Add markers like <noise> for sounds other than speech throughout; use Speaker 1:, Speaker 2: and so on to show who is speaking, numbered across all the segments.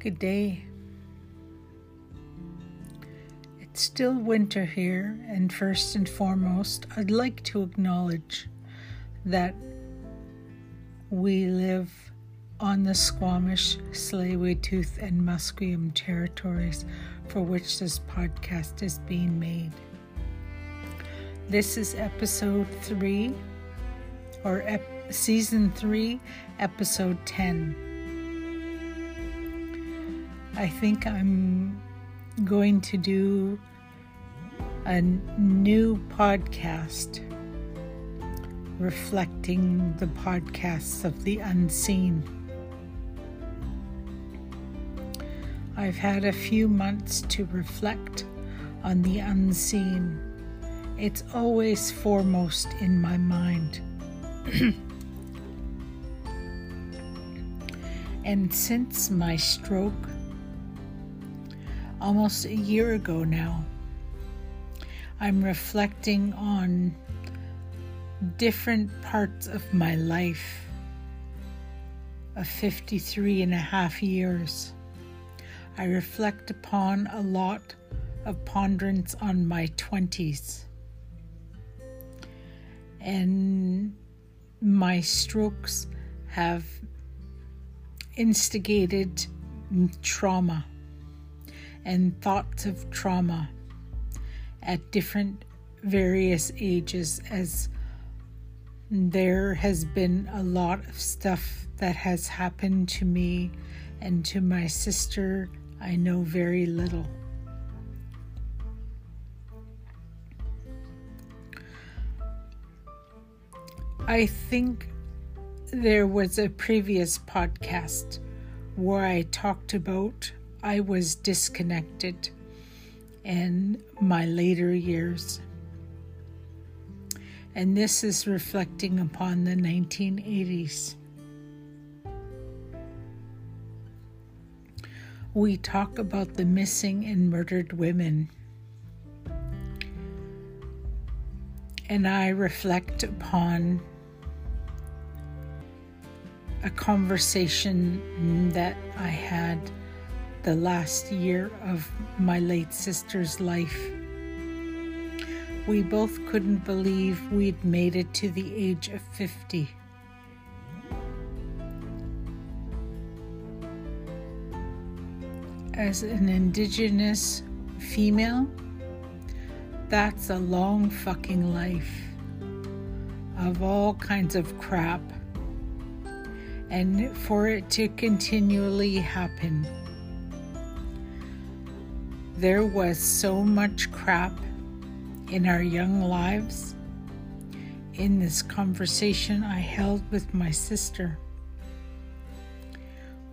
Speaker 1: Good day. It's still winter here, and first and foremost, I'd like to acknowledge that we live on the Squamish, Tsleil-Waututh, and Musqueam territories for which this podcast is being made. This is episode three, or ep- season three, episode 10. I think I'm going to do a new podcast reflecting the podcasts of the unseen. I've had a few months to reflect on the unseen. It's always foremost in my mind. <clears throat> and since my stroke, almost a year ago now, I'm reflecting on different parts of my life of 53 and a half years. I reflect upon a lot of ponderance on my 20s. And my strokes have instigated trauma and thoughts of trauma at different various ages as there has been a lot of stuff that has happened to me and to my sister I know very little. I think there was a previous podcast where I talked about I was disconnected in my later years. And this is reflecting upon the 1980s. We talk about the missing and murdered women. And I reflect upon a conversation that I had the last year of my late sister's life. We both couldn't believe we'd made it to the age of 50. As an Indigenous female, that's a long fucking life of all kinds of crap. And for it to continually happen there was so much crap in our young lives in this conversation I held with my sister.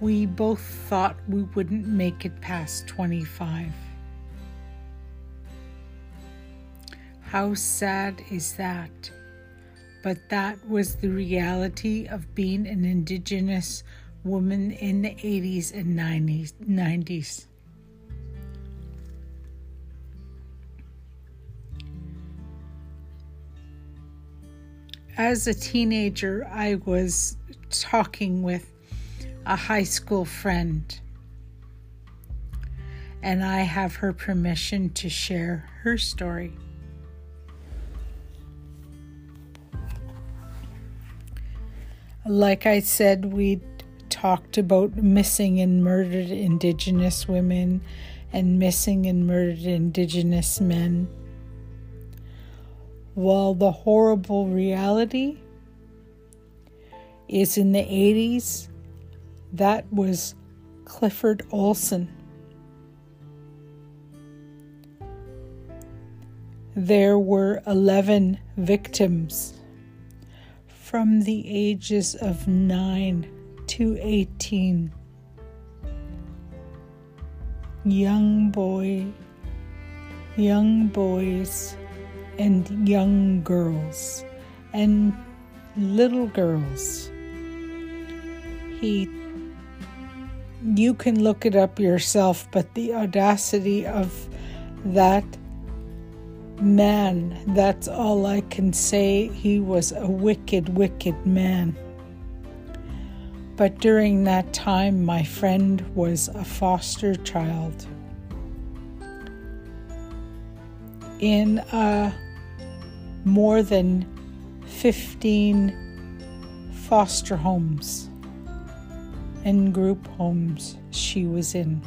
Speaker 1: We both thought we wouldn't make it past 25. How sad is that? But that was the reality of being an Indigenous woman in the 80s and 90s. 90s. As a teenager, I was talking with a high school friend, and I have her permission to share her story. Like I said, we talked about missing and murdered Indigenous women and missing and murdered Indigenous men while the horrible reality is in the 80s, that was Clifford Olson. There were 11 victims from the ages of 9 to 18. Young boy, young boys and young girls and little girls. He you can look it up yourself, but the audacity of that man, that's all I can say. He was a wicked, wicked man. But during that time, my friend was a foster child in a more than 15 foster homes and group homes she was in.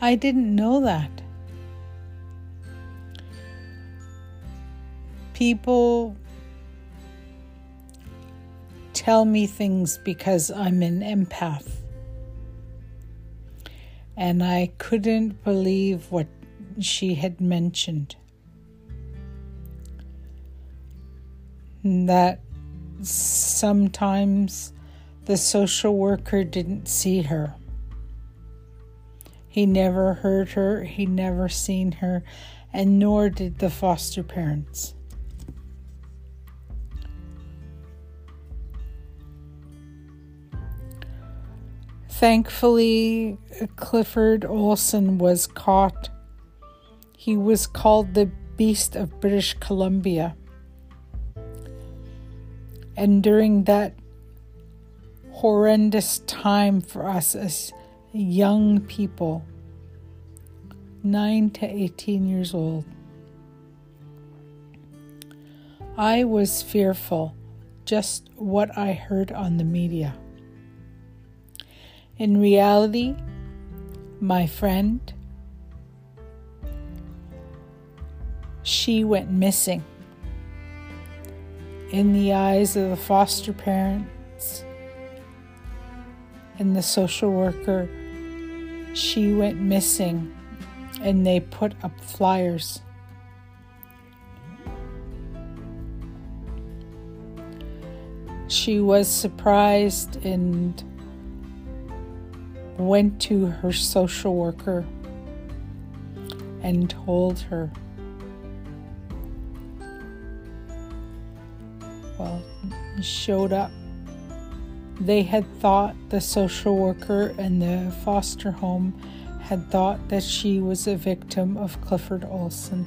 Speaker 1: I didn't know that. People tell me things because I'm an empath. And I couldn't believe what she had mentioned. That sometimes the social worker didn't see her. He never heard her, he never seen her, and nor did the foster parents. Thankfully, Clifford Olson was caught. He was called the Beast of British Columbia. And during that horrendous time for us as young people, 9 to 18 years old, I was fearful just what I heard on the media. In reality, my friend, she went missing. In the eyes of the foster parents and the social worker, she went missing and they put up flyers. She was surprised and went to her social worker and told her. Well, showed up. They had thought the social worker and the foster home had thought that she was a victim of Clifford Olson.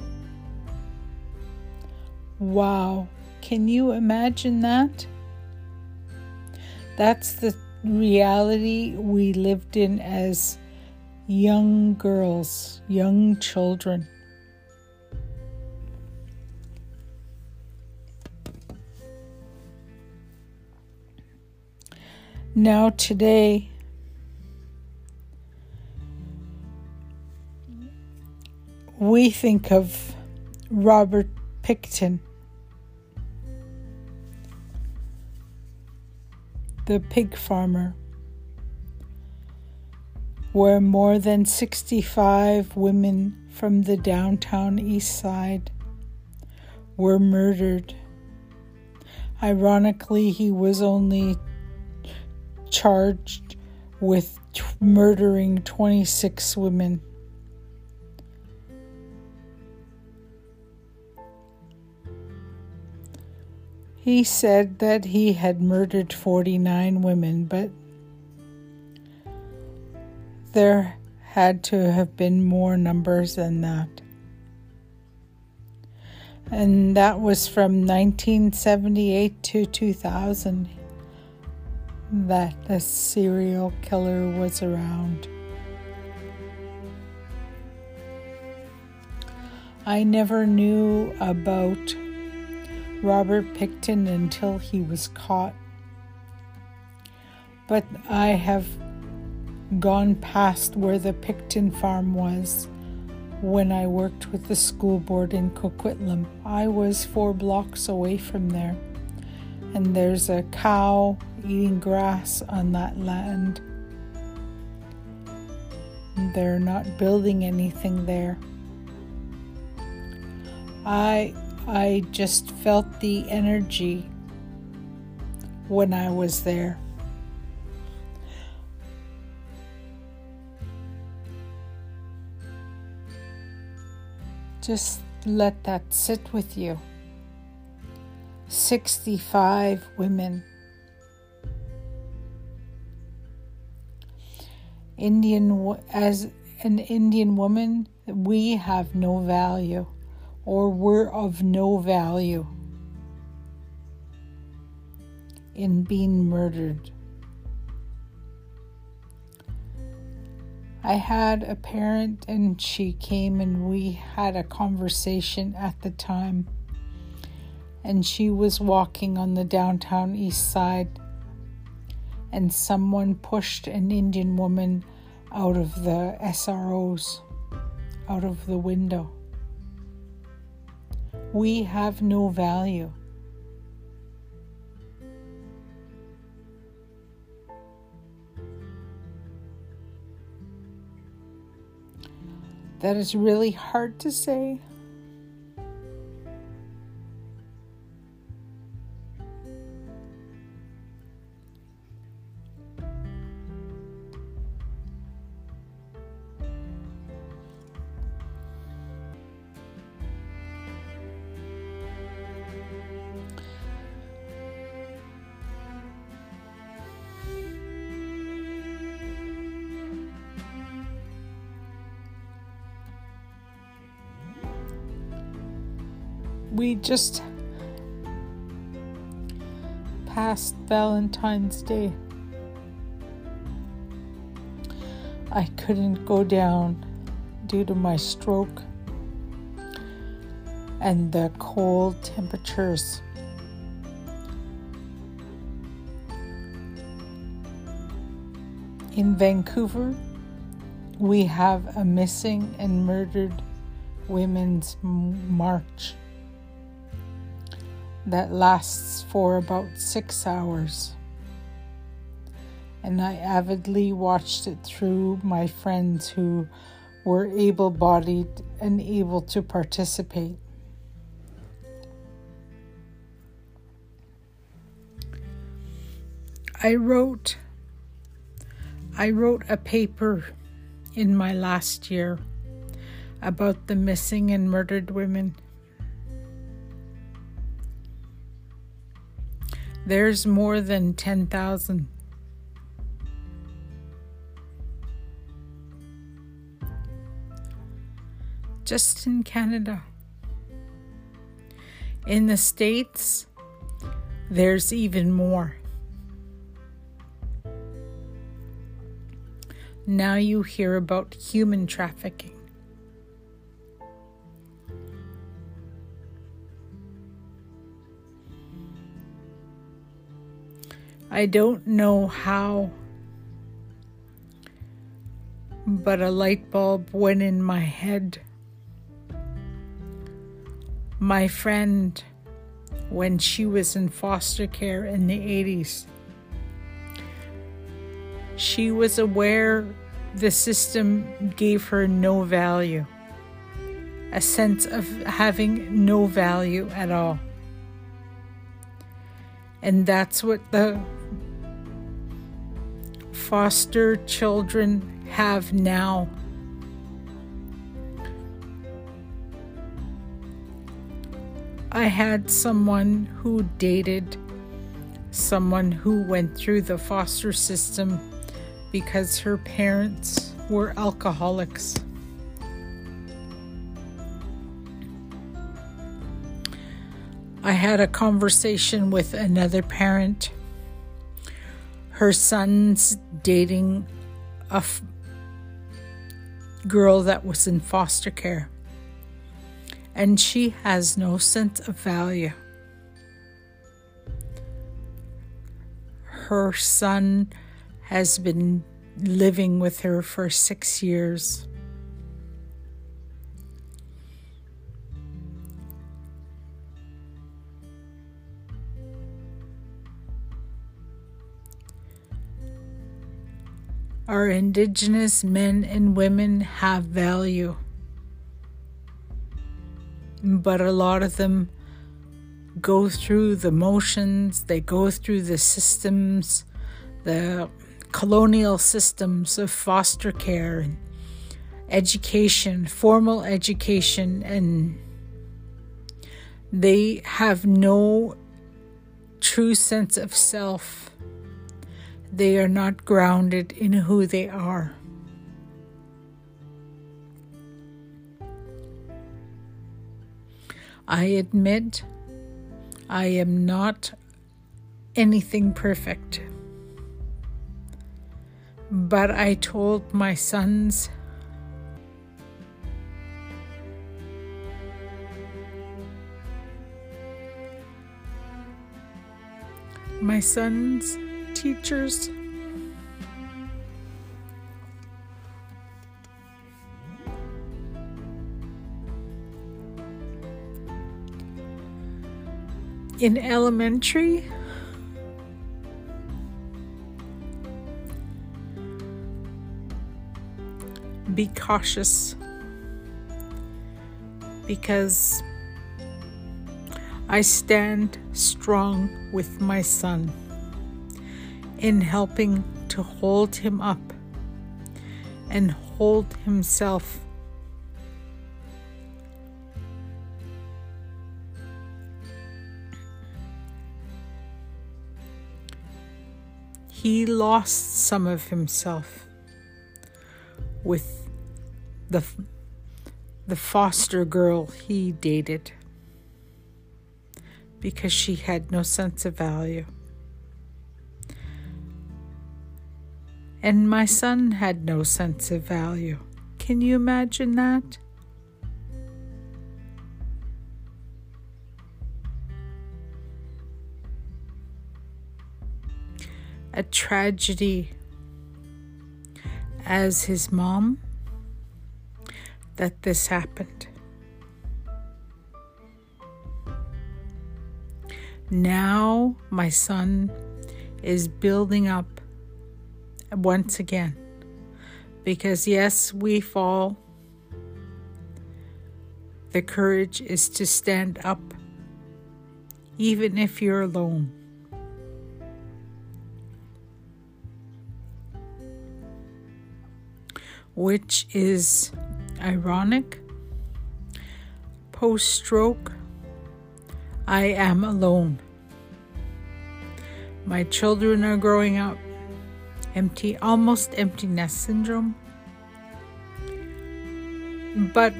Speaker 1: Wow, can you imagine that? That's the reality we lived in as young girls, young children. Now, today, we think of Robert Pickton the pig farmer, where more than 65 women from the downtown east side were murdered. Ironically, he was only charged with t- murdering 26 women. He said that he had murdered 49 women, but there had to have been more numbers than that. And that was from 1978 to 2000 that the serial killer was around. I never knew about Robert Pickton until he was caught. But I have gone past where the Pickton farm was when I worked with the school board in Coquitlam. I was four blocks away from there, and there's a cow eating grass on that land. They're not building anything there. I I just felt the energy when I was there. Just let that sit with you. 65 women. Indian as an Indian woman, we have no value or were of no value. in being murdered. I had a parent and she came and we had a conversation at the time. And she was walking on the downtown east side and someone pushed an Indian woman out of the SROs, out of the window. We have no value. That is really hard to say. Just past Valentine's Day. I couldn't go down due to my stroke and the cold temperatures. In Vancouver, we have a missing and murdered women's march that lasts for about six hours. And I avidly watched it through my friends who were able bodied and able to participate. I wrote I wrote a paper in my last year about the missing and murdered women There's more than 10,000. Just in Canada. In the States, there's even more. Now you hear about human trafficking. I don't know how, but a light bulb went in my head. My friend, when she was in foster care in the 80s, she was aware the system gave her no value, a sense of having no value at all. And that's what the foster children have now. I had someone who dated someone who went through the foster system because her parents were alcoholics. I had a conversation with another parent her son's dating a f- girl that was in foster care, and she has no sense of value. Her son has been living with her for six years. Our Indigenous men and women have value, but a lot of them go through the motions, they go through the systems, the colonial systems of foster care and education, formal education, and they have no true sense of self they are not grounded in who they are. I admit I am not anything perfect. But I told my sons my son's teachers. In elementary be cautious because I stand strong with my son in helping to hold him up and hold himself. He lost some of himself with the the foster girl he dated because she had no sense of value. And my son had no sense of value. Can you imagine that? A tragedy as his mom that this happened. Now my son is building up once again. Because, yes, we fall. The courage is to stand up, even if you're alone. Which is ironic. Post stroke, I am alone. My children are growing up empty, almost empty nest syndrome. But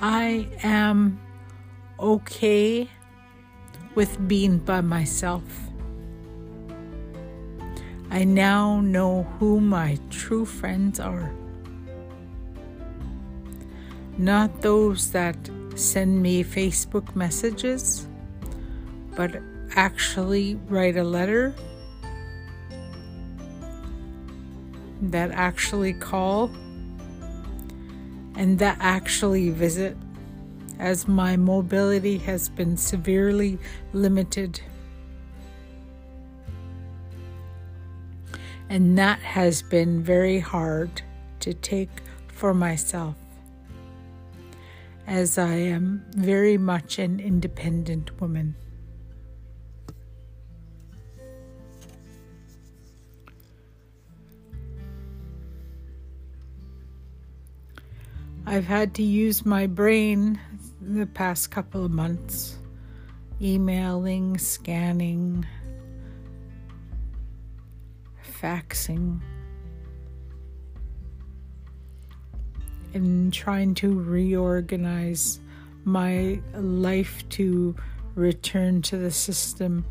Speaker 1: I am okay with being by myself. I now know who my true friends are not those that send me Facebook messages, but actually write a letter, that actually call, and that actually visit, as my mobility has been severely limited. And that has been very hard to take for myself as I am very much an independent woman. I've had to use my brain the past couple of months, emailing, scanning, faxing. and trying to reorganize my life to return to the system,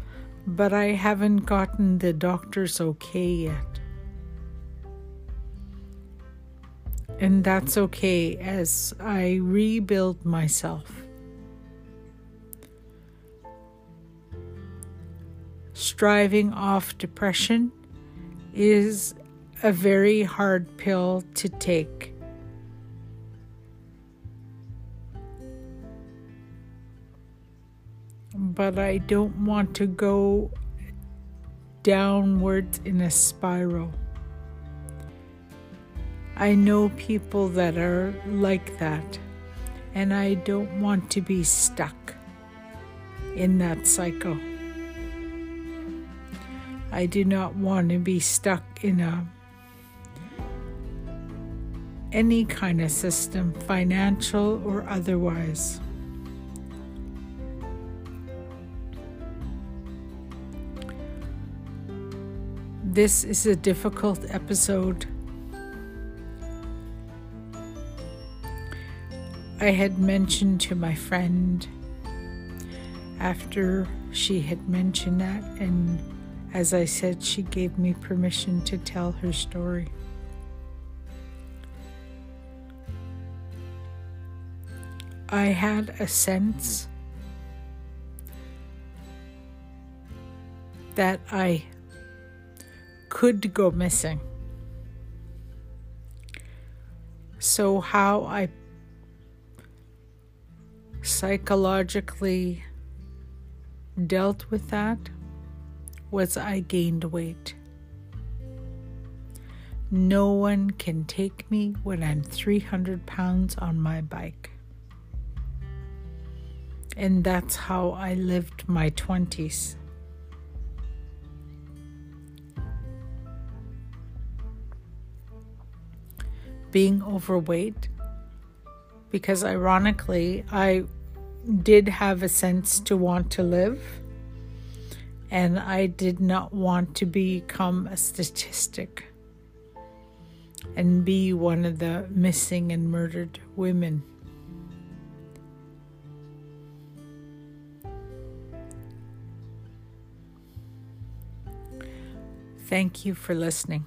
Speaker 1: but I haven't gotten the doctor's okay yet. And that's okay as I rebuild myself. Striving off depression is a very hard pill to take. but I don't want to go downwards in a spiral. I know people that are like that, and I don't want to be stuck in that cycle. I do not want to be stuck in a any kind of system, financial or otherwise. This is a difficult episode. I had mentioned to my friend after she had mentioned that, and as I said, she gave me permission to tell her story. I had a sense that I could go missing. So, how I psychologically dealt with that was I gained weight. No one can take me when I'm 300 pounds on my bike. And that's how I lived my 20s. Being overweight, because ironically, I did have a sense to want to live, and I did not want to become a statistic and be one of the missing and murdered women. Thank you for listening.